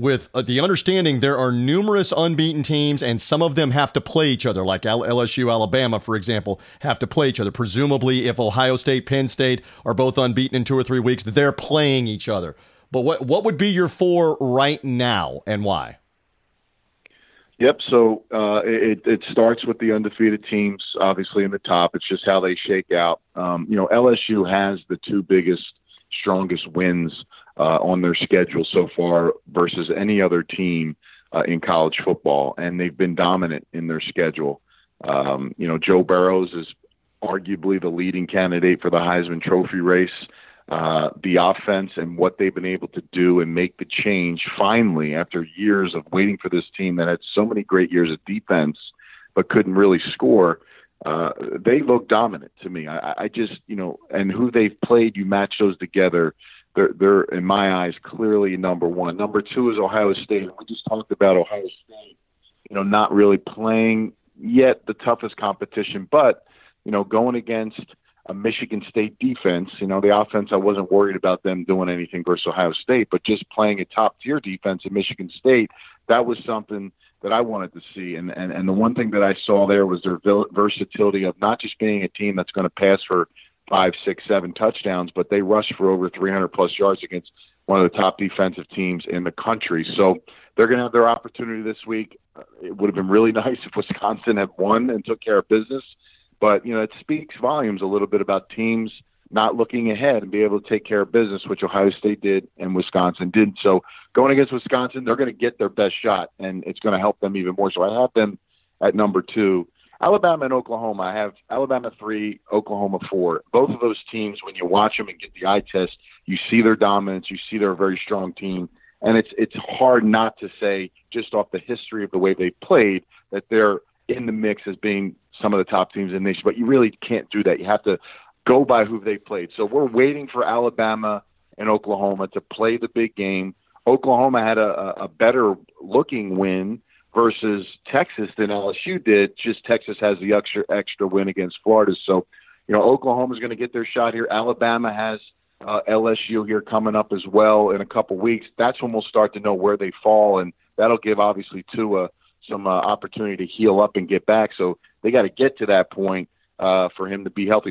with uh, the understanding there are numerous unbeaten teams and some of them have to play each other like LSU Alabama for example have to play each other presumably if Ohio State Penn State are both unbeaten in 2 or 3 weeks they're playing each other but what what would be your four right now and why Yep. So uh, it, it starts with the undefeated teams, obviously in the top. It's just how they shake out. Um, you know, LSU has the two biggest, strongest wins on their schedule so far versus any other team uh, in college football, and they've been dominant in their schedule. Um, you know, Joe Burrows is arguably the leading candidate for the Heisman Trophy race uh, the offense and what they've been able to do and make the change finally after years of waiting for this team that had so many great years of defense but couldn't really score. Uh, they look dominant to me. I, I just, you know, and who they've played, you match those together. They're, they're in my eyes clearly number one. Number two is Ohio State. We just talked about Ohio State, you know, not really playing yet the toughest competition, but you know, going against a Michigan State defense. You know, the offense, I wasn't worried about them doing anything versus Ohio State, but just playing a top tier defense in Michigan State, that was something that I wanted to see. And, and, and the one thing that I saw there was their versatility of not just being a team that's going to pass for five, six, seven touchdowns, but they rushed for over 300 plus yards against one of the top defensive teams in the country. So they're going to have their opportunity this week. Uh, it would have been really nice if Wisconsin had won and took care of business. But you know, it speaks volumes a little bit about teams not looking ahead and be able to take care of business, which Ohio State did and Wisconsin did. So going against Wisconsin, they're going to get their best shot, and it's going to help them even more. So I have them at number two. Alabama and Oklahoma. I have Alabama three, Oklahoma four. Both of those teams, when you watch them and get the eye test, you see their dominance. You see they're a very strong team, and it's it's hard not to say just off the history of the way they played that they're in the mix as being some of the top teams in the nation, but you really can't do that. You have to go by who they played. So we're waiting for Alabama and Oklahoma to play the big game. Oklahoma had a, a better looking win versus Texas than LSU did. Just Texas has the extra extra win against Florida. So, you know, Oklahoma's going to get their shot here. Alabama has uh, LSU here coming up as well in a couple weeks. That's when we'll start to know where they fall, and that'll give obviously Tua some uh, opportunity to heal up and get back. So they got to get to that point uh, for him to be healthy.